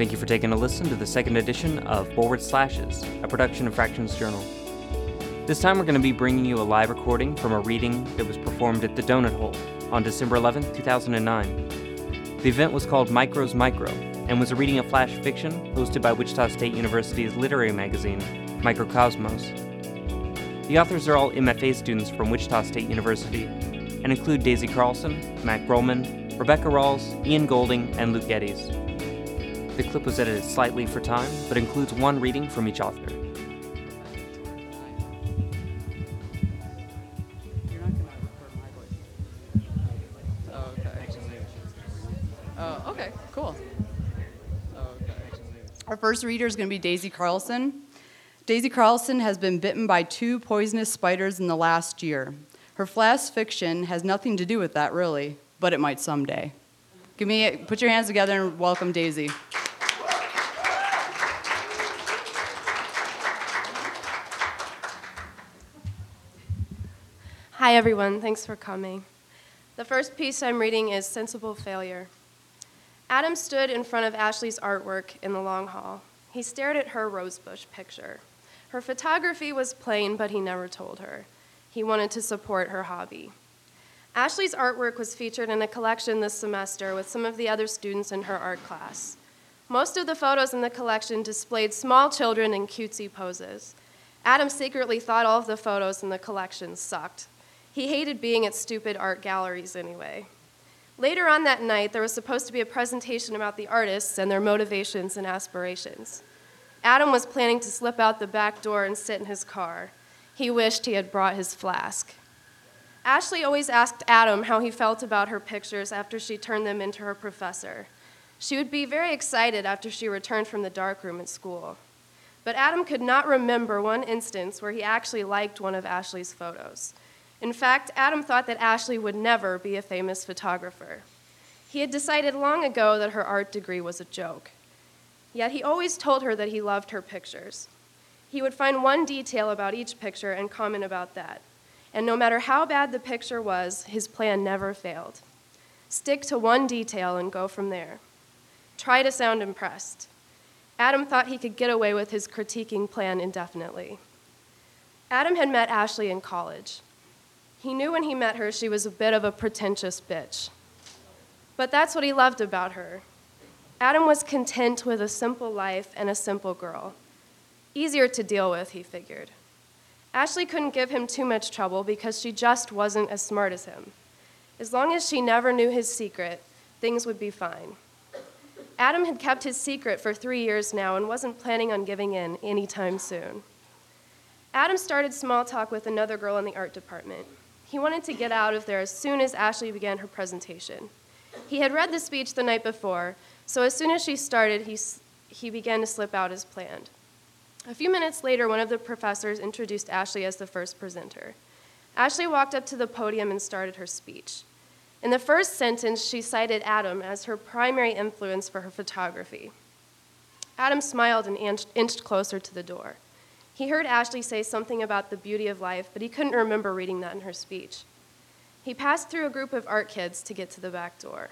Thank you for taking a listen to the second edition of Forward Slashes, a production of Fractions Journal. This time we're going to be bringing you a live recording from a reading that was performed at the Donut Hole on December 11, 2009. The event was called Micro's Micro and was a reading of flash fiction hosted by Wichita State University's literary magazine, Mikrokosmos. The authors are all MFA students from Wichita State University and include Daisy Carlson, Matt Grolman, Rebecca Rawls, Ian Golding, and Luke Geddes. The clip was edited slightly for time, but includes one reading from each author. Oh, okay. Oh, okay, cool. Our first reader is going to be Daisy Carlson. Daisy Carlson has been bitten by two poisonous spiders in the last year. Her flash fiction has nothing to do with that, really, but it might someday. Give me, put your hands together and welcome Daisy. Hi, everyone. Thanks for coming. The first piece I'm reading is Sensible Failure. Adam stood in front of Ashley's artwork in the long hall. He stared at her rosebush picture. Her photography was plain, but he never told her. He wanted to support her hobby. Ashley's artwork was featured in a collection this semester with some of the other students in her art class. Most of the photos in the collection displayed small children in cutesy poses. Adam secretly thought all of the photos in the collection sucked. He hated being at stupid art galleries anyway. Later on that night, there was supposed to be a presentation about the artists and their motivations and aspirations. Adam was planning to slip out the back door and sit in his car. He wished he had brought his flask. Ashley always asked Adam how he felt about her pictures after she turned them into her professor. She would be very excited after she returned from the darkroom at school. But Adam could not remember one instance where he actually liked one of Ashley's photos. In fact, Adam thought that Ashley would never be a famous photographer. He had decided long ago that her art degree was a joke. Yet he always told her that he loved her pictures. He would find one detail about each picture and comment about that. And no matter how bad the picture was, his plan never failed. Stick to one detail and go from there. Try to sound impressed. Adam thought he could get away with his critiquing plan indefinitely. Adam had met Ashley in college. He knew when he met her she was a bit of a pretentious bitch. But that's what he loved about her. Adam was content with a simple life and a simple girl. Easier to deal with, he figured. Ashley couldn't give him too much trouble because she just wasn't as smart as him. As long as she never knew his secret, things would be fine. Adam had kept his secret for three years now and wasn't planning on giving in anytime soon. Adam started small talk with another girl in the art department. He wanted to get out of there as soon as Ashley began her presentation. He had read the speech the night before, so as soon as she started, he, he began to slip out as planned. A few minutes later, one of the professors introduced Ashley as the first presenter. Ashley walked up to the podium and started her speech. In the first sentence, she cited Adam as her primary influence for her photography. Adam smiled and inched closer to the door. He heard Ashley say something about the beauty of life, but he couldn't remember reading that in her speech. He passed through a group of art kids to get to the back door.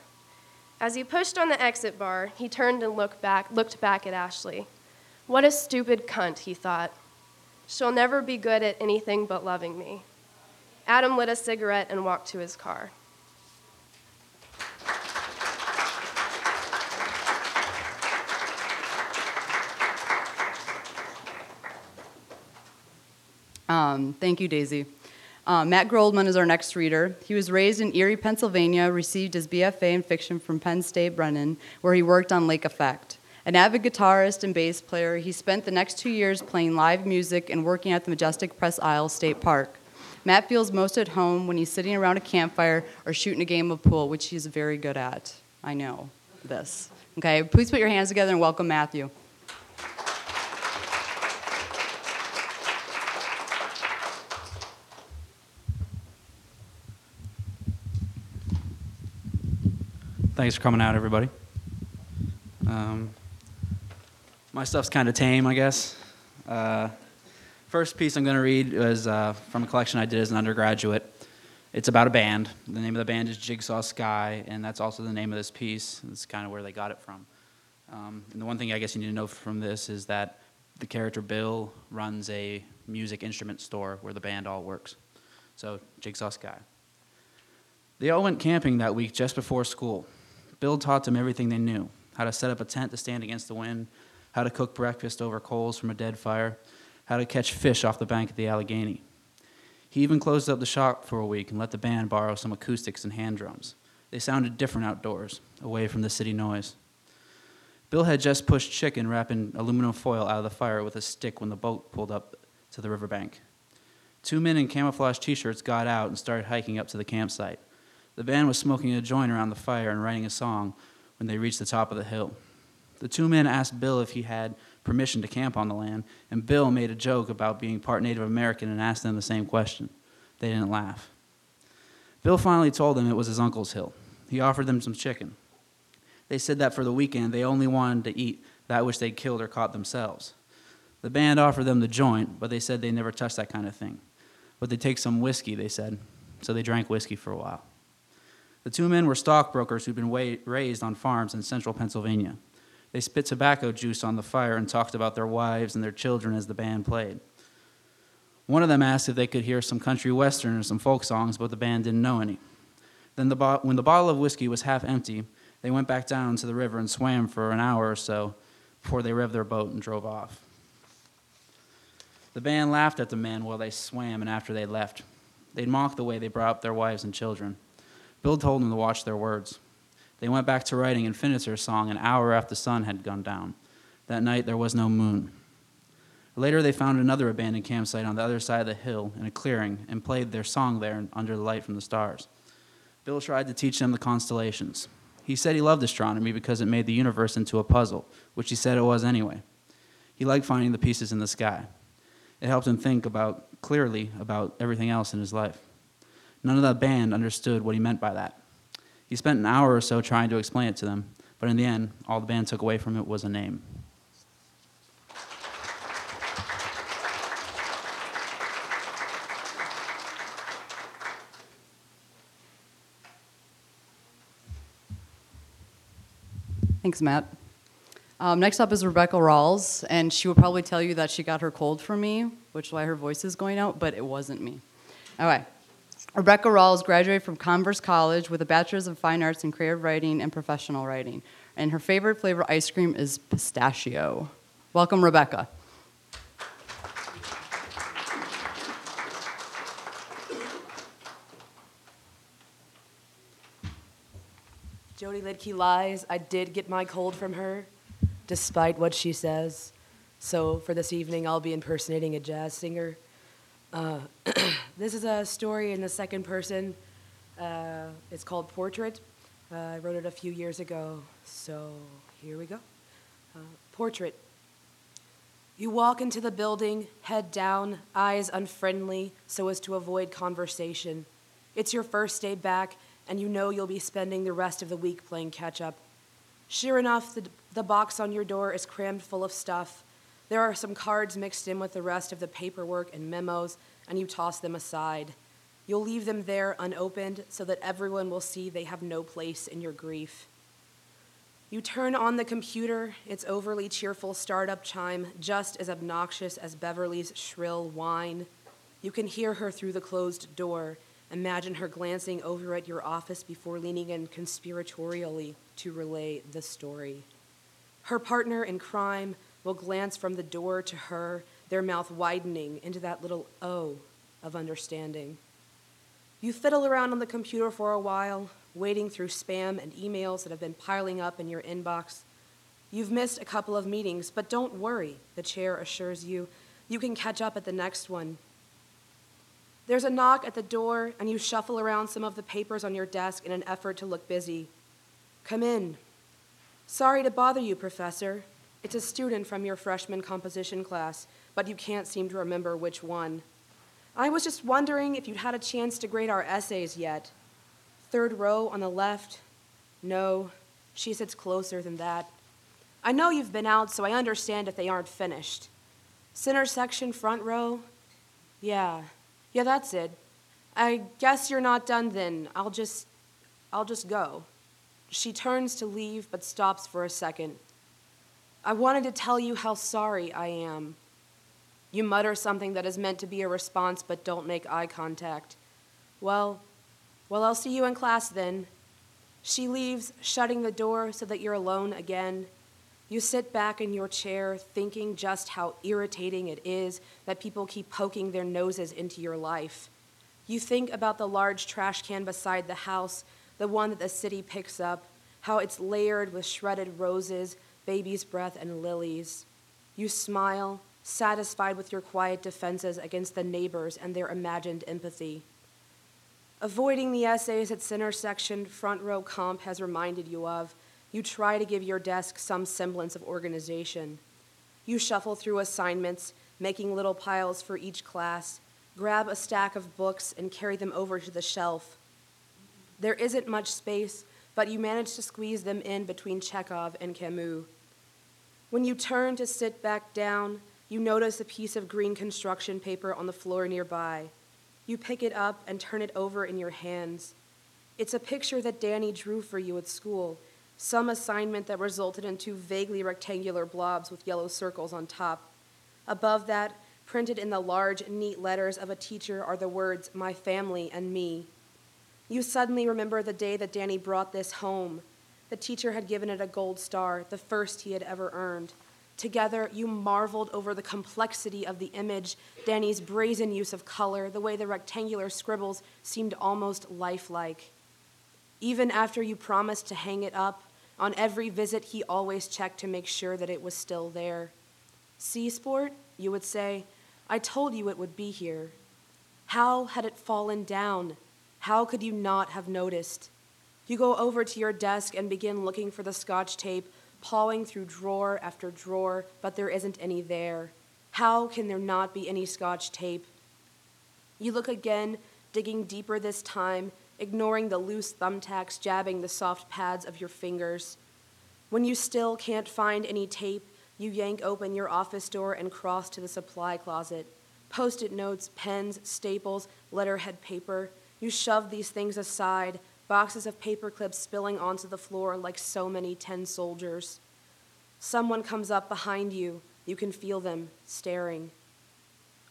As he pushed on the exit bar, he turned and looked back, looked back at Ashley. What a stupid cunt, he thought. She'll never be good at anything but loving me. Adam lit a cigarette and walked to his car. Um, thank you, Daisy. Uh, Matt Goldman is our next reader. He was raised in Erie, Pennsylvania, received his BFA in fiction from Penn State Behrend, where he worked on Lake Effect. An avid guitarist and bass player, he spent the next two years playing live music and working at the Majestic Presque Isle State Park. Matt feels most at home when he's sitting around a campfire or shooting a game of pool, which he's very good at. I know this. Okay, please put your hands together and welcome Matthew. Thanks for coming out, everybody. Um, my stuff's kind of tame, I guess. Uh, first piece I'm going to read was uh, from a collection I did as an undergraduate. It's about a band. The name of the band is Jigsaw Sky, and that's also the name of this piece. It's kind of where they got it from. Um, and the one thing I guess you need to know from this is that the character Bill runs a music instrument store where the band all works. So, Jigsaw Sky. They all went camping that week just before school. Bill taught them everything they knew how to set up a tent to stand against the wind, how to cook breakfast over coals from a dead fire, how to catch fish off the bank of the Allegheny. He even closed up the shop for a week and let the band borrow some acoustics and hand drums. They sounded different outdoors, away from the city noise. Bill had just pushed chicken wrapping aluminum foil out of the fire with a stick when the boat pulled up to the riverbank. Two men in camouflage t shirts got out and started hiking up to the campsite. The band was smoking a joint around the fire and writing a song when they reached the top of the hill. The two men asked Bill if he had permission to camp on the land, and Bill made a joke about being part Native American and asked them the same question. They didn't laugh. Bill finally told them it was his uncle's hill. He offered them some chicken. They said that for the weekend they only wanted to eat that which they'd killed or caught themselves. The band offered them the joint, but they said they never touched that kind of thing. But they'd take some whiskey, they said. So they drank whiskey for a while. The two men were stockbrokers who'd been raised on farms in central Pennsylvania. They spit tobacco juice on the fire and talked about their wives and their children as the band played. One of them asked if they could hear some country western or some folk songs, but the band didn't know any. Then, the bo- when the bottle of whiskey was half empty, they went back down to the river and swam for an hour or so before they revved their boat and drove off. The band laughed at the men while they swam and after they left. They'd mocked the way they brought up their wives and children. Bill told them to watch their words. They went back to writing and finished their song an hour after the sun had gone down. That night there was no moon. Later they found another abandoned campsite on the other side of the hill in a clearing and played their song there under the light from the stars. Bill tried to teach them the constellations. He said he loved astronomy because it made the universe into a puzzle, which he said it was anyway. He liked finding the pieces in the sky. It helped him think about clearly about everything else in his life. None of the band understood what he meant by that. He spent an hour or so trying to explain it to them, but in the end, all the band took away from it was a name. Thanks, Matt. Um, next up is Rebecca Rawls, and she will probably tell you that she got her cold from me, which is why her voice is going out, but it wasn't me. All right. Rebecca Rawls graduated from Converse College with a Bachelor's of Fine Arts in Creative Writing and Professional Writing. And her favorite flavor ice cream is pistachio. Welcome, Rebecca. Jody Lidkey lies. I did get my cold from her, despite what she says. So for this evening, I'll be impersonating a jazz singer. Uh, this is a story in the second person. Uh, it's called Portrait. Uh, I wrote it a few years ago, so here we go. Uh, portrait. You walk into the building, head down, eyes unfriendly, so as to avoid conversation. It's your first day back, and you know you'll be spending the rest of the week playing catch up. Sure enough, the, the box on your door is crammed full of stuff there are some cards mixed in with the rest of the paperwork and memos, and you toss them aside. You'll leave them there unopened so that everyone will see they have no place in your grief. You turn on the computer, its overly cheerful startup chime just as obnoxious as Beverly's shrill whine. You can hear her through the closed door. Imagine her glancing over at your office before leaning in conspiratorially to relay the story. Her partner in crime will glance from the door to her, their mouth widening into that little O of understanding. You fiddle around on the computer for a while, wading through spam and emails that have been piling up in your inbox. You've missed a couple of meetings, but don't worry, the chair assures you. You can catch up at the next one. There's a knock at the door, and you shuffle around some of the papers on your desk in an effort to look busy. Come in. Sorry to bother you, Professor, it's a student from your freshman composition class, but you can't seem to remember which one. I was just wondering if you'd had a chance to grade our essays yet. Third row on the left? No, she sits closer than that. I know you've been out, so I understand if they aren't finished. Center section, front row? Yeah, yeah, that's it. I guess you're not done then. I'll just, I'll just go. She turns to leave, but stops for a second. I wanted to tell you how sorry I am. You mutter something that is meant to be a response, but don't make eye contact. Well, well, I'll see you in class then. She leaves, shutting the door so that you're alone again. You sit back in your chair, thinking just how irritating it is that people keep poking their noses into your life. You think about the large trash can beside the house, the one that the city picks up, how it's layered with shredded roses, baby's breath, and lilies. You smile, satisfied with your quiet defenses against the neighbors and their imagined empathy. Avoiding the essays at center section front row comp has reminded you of, you try to give your desk some semblance of organization. You shuffle through assignments, making little piles for each class, grab a stack of books, and carry them over to the shelf. There isn't much space, but you manage to squeeze them in between Chekhov and Camus. When you turn to sit back down, you notice a piece of green construction paper on the floor nearby. You pick it up and turn it over in your hands. It's a picture that Danny drew for you at school, some assignment that resulted in two vaguely rectangular blobs with yellow circles on top. Above that, printed in the large, neat letters of a teacher, are the words, My family and me. You suddenly remember the day that Danny brought this home the teacher had given it a gold star, the first he had ever earned. Together, you marveled over the complexity of the image, Danny's brazen use of color, the way the rectangular scribbles seemed almost lifelike. Even after you promised to hang it up, on every visit he always checked to make sure that it was still there. See, sport, you would say, I told you it would be here. How had it fallen down? How could you not have noticed? You go over to your desk and begin looking for the scotch tape, pawing through drawer after drawer, but there isn't any there. How can there not be any scotch tape? You look again, digging deeper this time, ignoring the loose thumbtacks jabbing the soft pads of your fingers. When you still can't find any tape, you yank open your office door and cross to the supply closet. Post it notes, pens, staples, letterhead paper. You shove these things aside, boxes of paper clips spilling onto the floor like so many tin soldiers. Someone comes up behind you. You can feel them staring.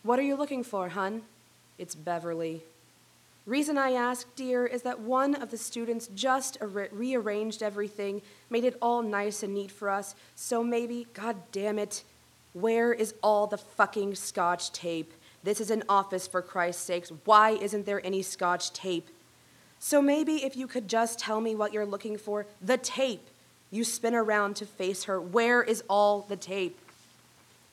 What are you looking for, hun? It's Beverly. Reason I ask, dear, is that one of the students just rearranged everything, made it all nice and neat for us. So maybe, god damn it, where is all the fucking scotch tape? This is an office, for Christ's sakes. Why isn't there any scotch tape? So maybe if you could just tell me what you're looking for, the tape. You spin around to face her. Where is all the tape?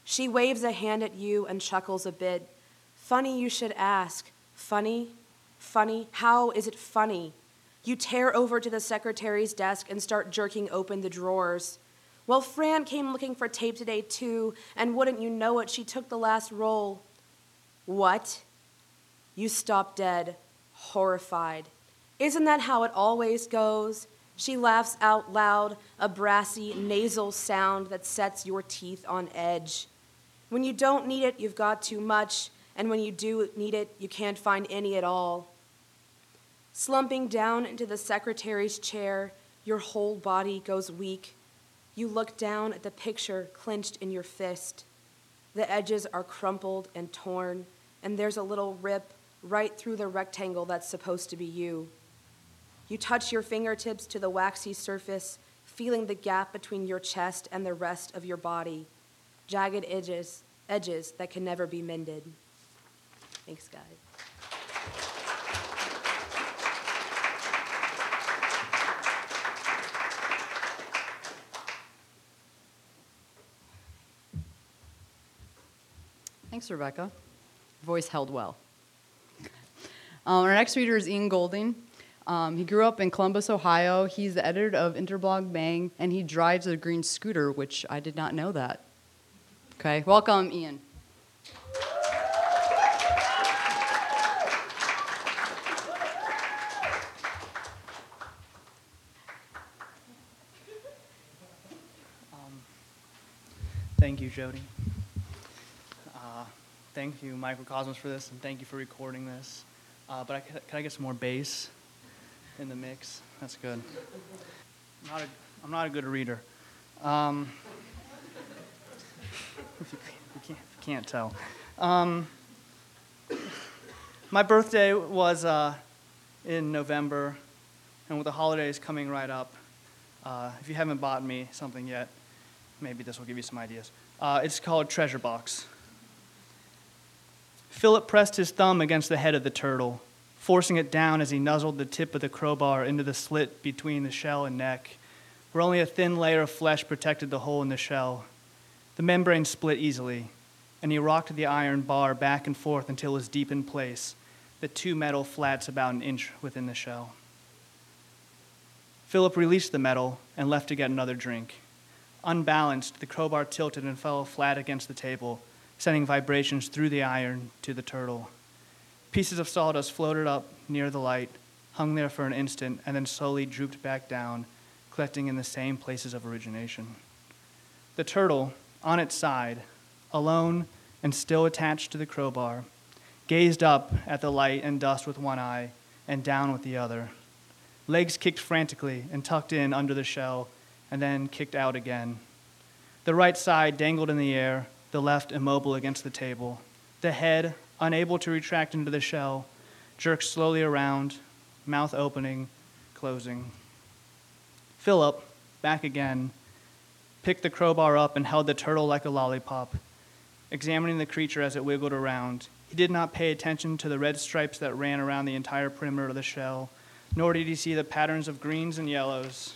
She waves a hand at you and chuckles a bit. Funny you should ask. Funny? Funny? How is it funny? You tear over to the secretary's desk and start jerking open the drawers. Well, Fran came looking for tape today, too, and wouldn't you know it, she took the last roll. What? You stop dead, horrified. Isn't that how it always goes? She laughs out loud, a brassy, nasal sound that sets your teeth on edge. When you don't need it, you've got too much, and when you do need it, you can't find any at all. Slumping down into the secretary's chair, your whole body goes weak. You look down at the picture clenched in your fist. The edges are crumpled and torn, and there's a little rip right through the rectangle that's supposed to be you. You touch your fingertips to the waxy surface, feeling the gap between your chest and the rest of your body, jagged edges, edges that can never be mended. Thanks, guys. Thanks, Rebecca. Voice held well. Um, our next reader is Ian Golding. Um, he grew up in Columbus, Ohio. He's the editor of Interblog Bang, and he drives a green scooter, which I did not know that. Okay, welcome, Ian. Um, thank you, Jody. Uh, thank you, Mikrokosmos, for this, and thank you for recording this. Uh, but I, can I get some more bass? In the mix. That's good. I'm not a, I'm not a good reader. Um, if you, if you can't, tell. Um, my birthday was uh, in November, and with the holidays coming right up, uh, if you haven't bought me something yet, maybe this will give you some ideas. Uh, it's called Treasure Box. Philip pressed his thumb against the head of the turtle, forcing it down as he nuzzled the tip of the crowbar into the slit between the shell and neck, where only a thin layer of flesh protected the hole in the shell. The membrane split easily, and he rocked the iron bar back and forth until it was deep in place, the two metal flats about an inch within the shell. Philip released the metal and left to get another drink. Unbalanced, the crowbar tilted and fell flat against the table, sending vibrations through the iron to the turtle. Pieces of sawdust floated up near the light, hung there for an instant, and then slowly drooped back down, collecting in the same places of origination. The turtle, on its side, alone and still attached to the crowbar, gazed up at the light and dust with one eye and down with the other. Legs kicked frantically and tucked in under the shell and then kicked out again. The right side dangled in the air, the left immobile against the table. The head, unable to retract into the shell, jerked slowly around, mouth opening, closing. Philip, back again, picked the crowbar up and held the turtle like a lollipop, examining the creature as it wiggled around. He did not pay attention to the red stripes that ran around the entire perimeter of the shell, nor did he see the patterns of greens and yellows,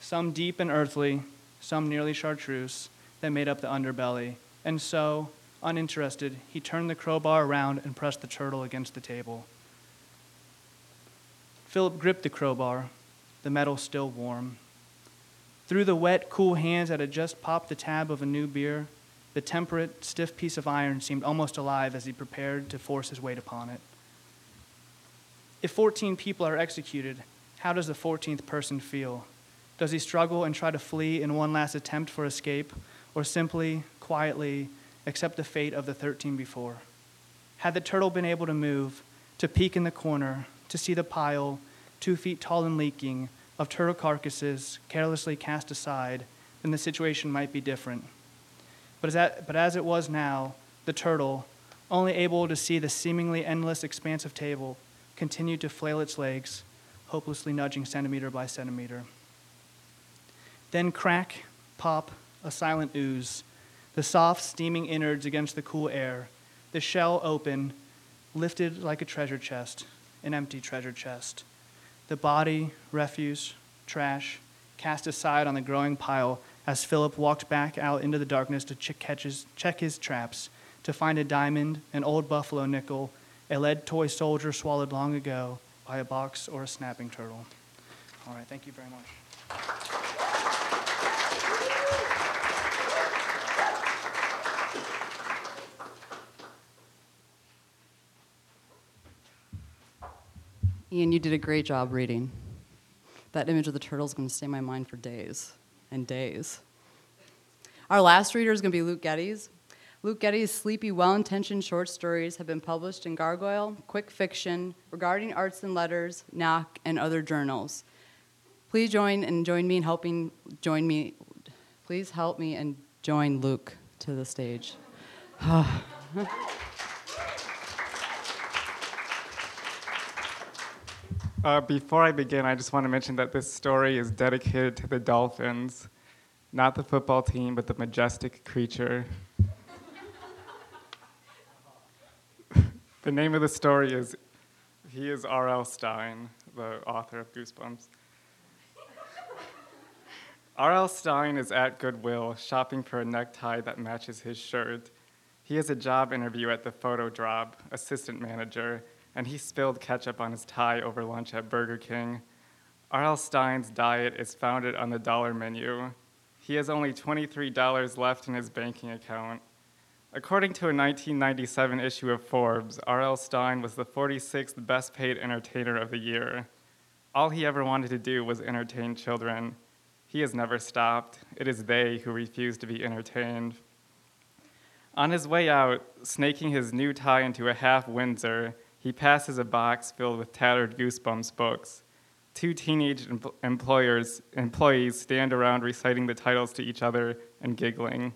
some deep and earthly, some nearly chartreuse, that made up the underbelly. And so, uninterested, he turned the crowbar around and pressed the turtle against the table. Philip gripped the crowbar, the metal still warm. Through the wet, cool hands that had just popped the tab of a new beer, the temperate, stiff piece of iron seemed almost alive as he prepared to force his weight upon it. If 14 people are executed, how does the 14th person feel? Does he struggle and try to flee in one last attempt for escape, or simply, quietly, accept the fate of the 13 before? Had the turtle been able to move, to peek in the corner, to see the pile, two feet tall and leaking, of turtle carcasses carelessly cast aside, then the situation might be different. But as, that, but as it was now, the turtle, only able to see the seemingly endless expanse of table, continued to flail its legs, hopelessly nudging centimeter by centimeter. Then crack, pop, a silent ooze, the soft, steaming innards against the cool air, the shell open, lifted like a treasure chest, an empty treasure chest. The body, refuse, trash, cast aside on the growing pile as Philip walked back out into the darkness to check, his, check his traps, to find a diamond, an old buffalo nickel, a lead toy soldier swallowed long ago by a box or a snapping turtle. All right, thank you very much. Ian, you did a great job reading. That image of the turtle is going to stay in my mind for days and days. Our last reader is going to be Luke Geddes. Luke Geddes' sleepy, well intentioned short stories have been published in Gargoyle, Quick Fiction, Regarding Arts and Letters, Knock, and other journals. Please join and join me in helping join me. Please help me and join Luke to the stage. Uh, before I begin, I just want to mention that this story is dedicated to the dolphins, not the football team, but the majestic creature. the name of the story is He is R.L. Stine, the author of Goosebumps. R.L. Stine is at Goodwill shopping for a necktie that matches his shirt. He has a job interview at the photo drop, assistant manager, and he spilled ketchup on his tie over lunch at Burger King. R.L. Stine's diet is founded on the dollar menu. He has only $23 left in his banking account. According to a 1997 issue of Forbes, R.L. Stine was the 46th best paid entertainer of the year. All he ever wanted to do was entertain children. He has never stopped. It is they who refuse to be entertained. On his way out, snaking his new tie into a half Windsor, he passes a box filled with tattered Goosebumps books. Two teenage em- employers, employees stand around reciting the titles to each other and giggling.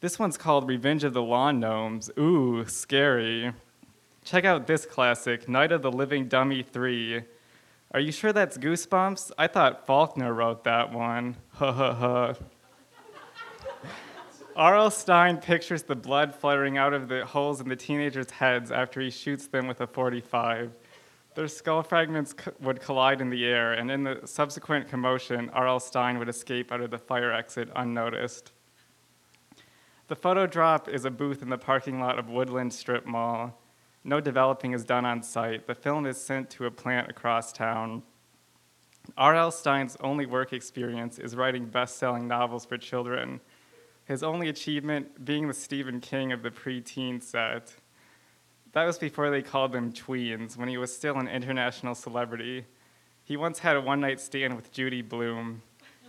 This one's called Revenge of the Lawn Gnomes. Ooh, scary. Check out this classic, Night of the Living Dummy 3. Are you sure that's Goosebumps? I thought Faulkner wrote that one. Ha ha ha. R.L. Stine pictures the blood fluttering out of the holes in the teenagers' heads after he shoots them with a 45. Their skull fragments co- would collide in the air, and in the subsequent commotion, R.L. Stine would escape out of the fire exit unnoticed. The photo drop is a booth in the parking lot of Woodland Strip Mall. No developing is done on site. The film is sent to a plant across town. R.L. Stine's only work experience is writing best selling novels for children, his only achievement being the Stephen King of the preteen set. That was before they called him tweens, when he was still an international celebrity. He once had a one night stand with Judy Blume.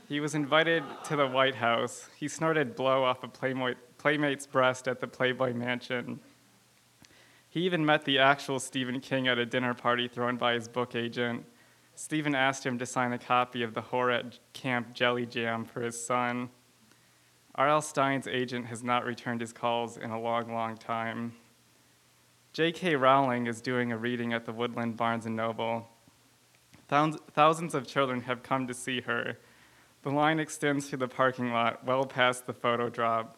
He was invited to the White House. He snorted blow off a Playmate's breast at the Playboy Mansion. He even met the actual Stephen King at a dinner party thrown by his book agent. Stephen asked him to sign a copy of the horror at Camp Jelly Jam for his son. R.L. Stine's agent has not returned his calls in a long, long time. J.K. Rowling is doing a reading at the Woodland Barnes and Noble. Thousands, of children have come to see her. The line extends through the parking lot, well past the photo drop.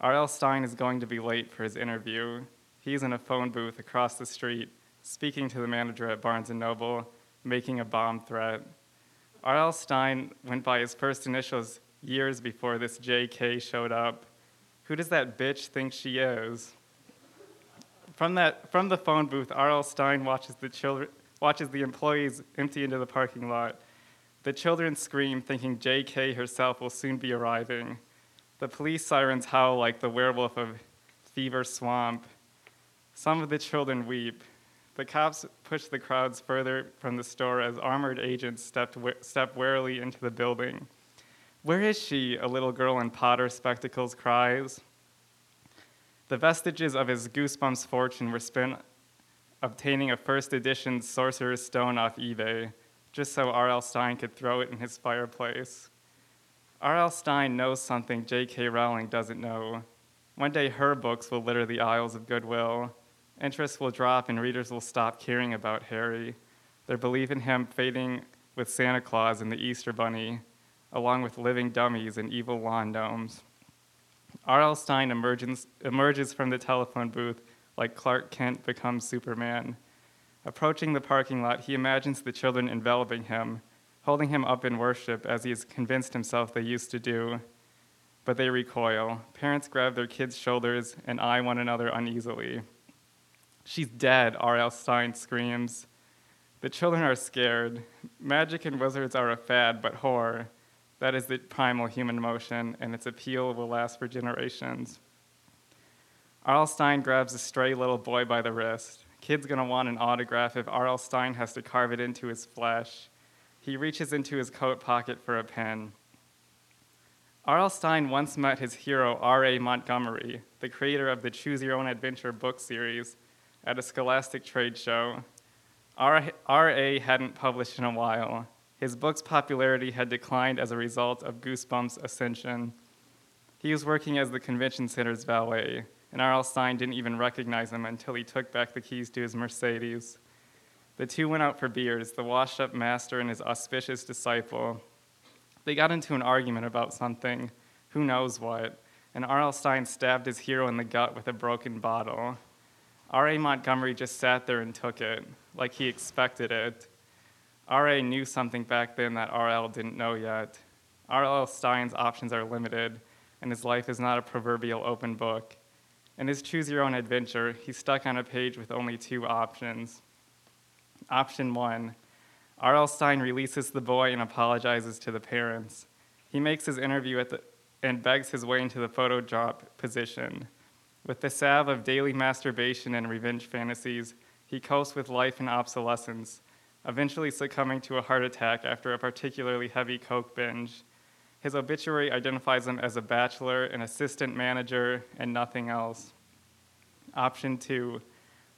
R.L. Stine is going to be late for his interview. He's in a phone booth across the street, speaking to the manager at Barnes and Noble, making a bomb threat. R.L. Stine went by his first initials years before this J.K. showed up. Who does that bitch think she is? From, that, from the phone booth, R.L. Stine watches the, children, watches the employees empty into the parking lot. The children scream, thinking J.K. herself will soon be arriving. The police sirens howl like the werewolf of Fever Swamp. Some of the children weep. The cops push the crowds further from the store as armored agents stepped, step warily into the building. Where is she? A little girl in Potter spectacles cries. The vestiges of his Goosebumps fortune were spent obtaining a first edition Sorcerer's Stone off eBay, just so R.L. Stine could throw it in his fireplace. R.L. Stine knows something J.K. Rowling doesn't know. One day her books will litter the aisles of Goodwill. Interest will drop and readers will stop caring about Harry. Their belief in him fading with Santa Claus and the Easter Bunny, along with living dummies and evil lawn gnomes. R.L. Stine emerges, emerges from the telephone booth like Clark Kent becomes Superman. Approaching the parking lot, he imagines the children enveloping him, holding him up in worship as he has convinced himself they used to do. But they recoil. Parents grab their kids' shoulders and eye one another uneasily. She's dead, R.L. Stine screams. The children are scared. Magic and wizards are a fad, but horror. That is the primal human emotion, and its appeal will last for generations. R.L. Stine grabs a stray little boy by the wrist. Kid's gonna want an autograph if R.L. Stine has to carve it into his flesh. He reaches into his coat pocket for a pen. R.L. Stine once met his hero, R.A. Montgomery, the creator of the Choose Your Own Adventure book series, at a scholastic trade show. R.A. hadn't published in a while. His book's popularity had declined as a result of Goosebumps' ascension. He was working as the convention center's valet, and R.L. Stine didn't even recognize him until he took back the keys to his Mercedes. The two went out for beers, the washed up master and his auspicious disciple. They got into an argument about something, who knows what, and R.L. Stine stabbed his hero in the gut with a broken bottle. R.A. Montgomery just sat there and took it, like he expected it. R.A. knew something back then that R.L. didn't know yet. R.L. Stine's options are limited, and his life is not a proverbial open book. In his Choose Your Own Adventure, he's stuck on a page with only two options. Option one R.L. Stine releases the boy and apologizes to the parents. He makes his interview at the, and begs his way into the photo drop position. With the salve of daily masturbation and revenge fantasies, he copes with life and obsolescence, eventually succumbing to a heart attack after a particularly heavy coke binge. His obituary identifies him as a bachelor, an assistant manager, and nothing else. Option two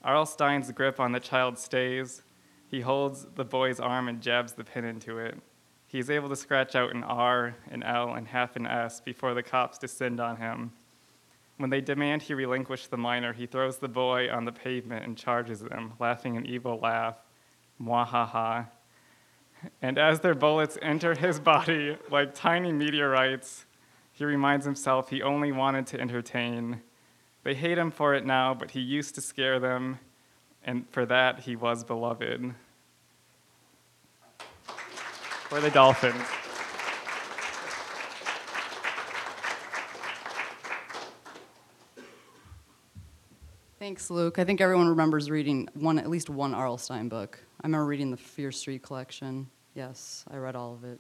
R.L. Stine's grip on the child stays. He holds the boy's arm and jabs the pin into it. He is able to scratch out an R, an L, and half an S before the cops descend on him. When they demand he relinquish the minor, he throws the boy on the pavement and charges them, laughing an evil laugh. Mwahaha. And as their bullets enter his body like tiny meteorites, he reminds himself he only wanted to entertain. They hate him for it now, but he used to scare them, and for that he was beloved. For the Dolphins. Thanks, Luke. I think everyone remembers reading one, at least one R.L. Stine book. I remember reading the Fear Street collection. Yes, I read all of it.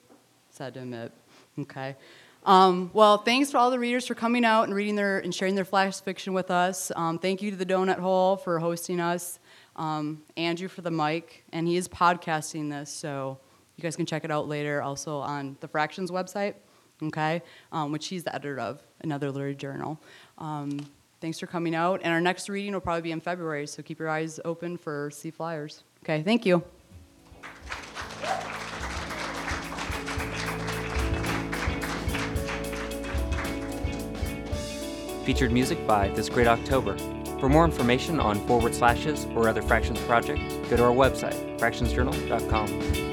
Sad to admit. Okay. Um, well, thanks to all the readers for coming out and reading their and sharing their flash fiction with us. Um, thank you to the Donut Hole for hosting us. Um, Andrew for the mic, and he is podcasting this, so you guys can check it out later. Also on the Fractions website, okay, um, which he's the editor of, another literary journal. Thanks for coming out, and our next reading will probably be in February, so keep your eyes open for C flyers. Okay, thank you. Featured music by This Great October. For more information on forward slashes or other fractions projects, go to our website, fractionsjournal.com.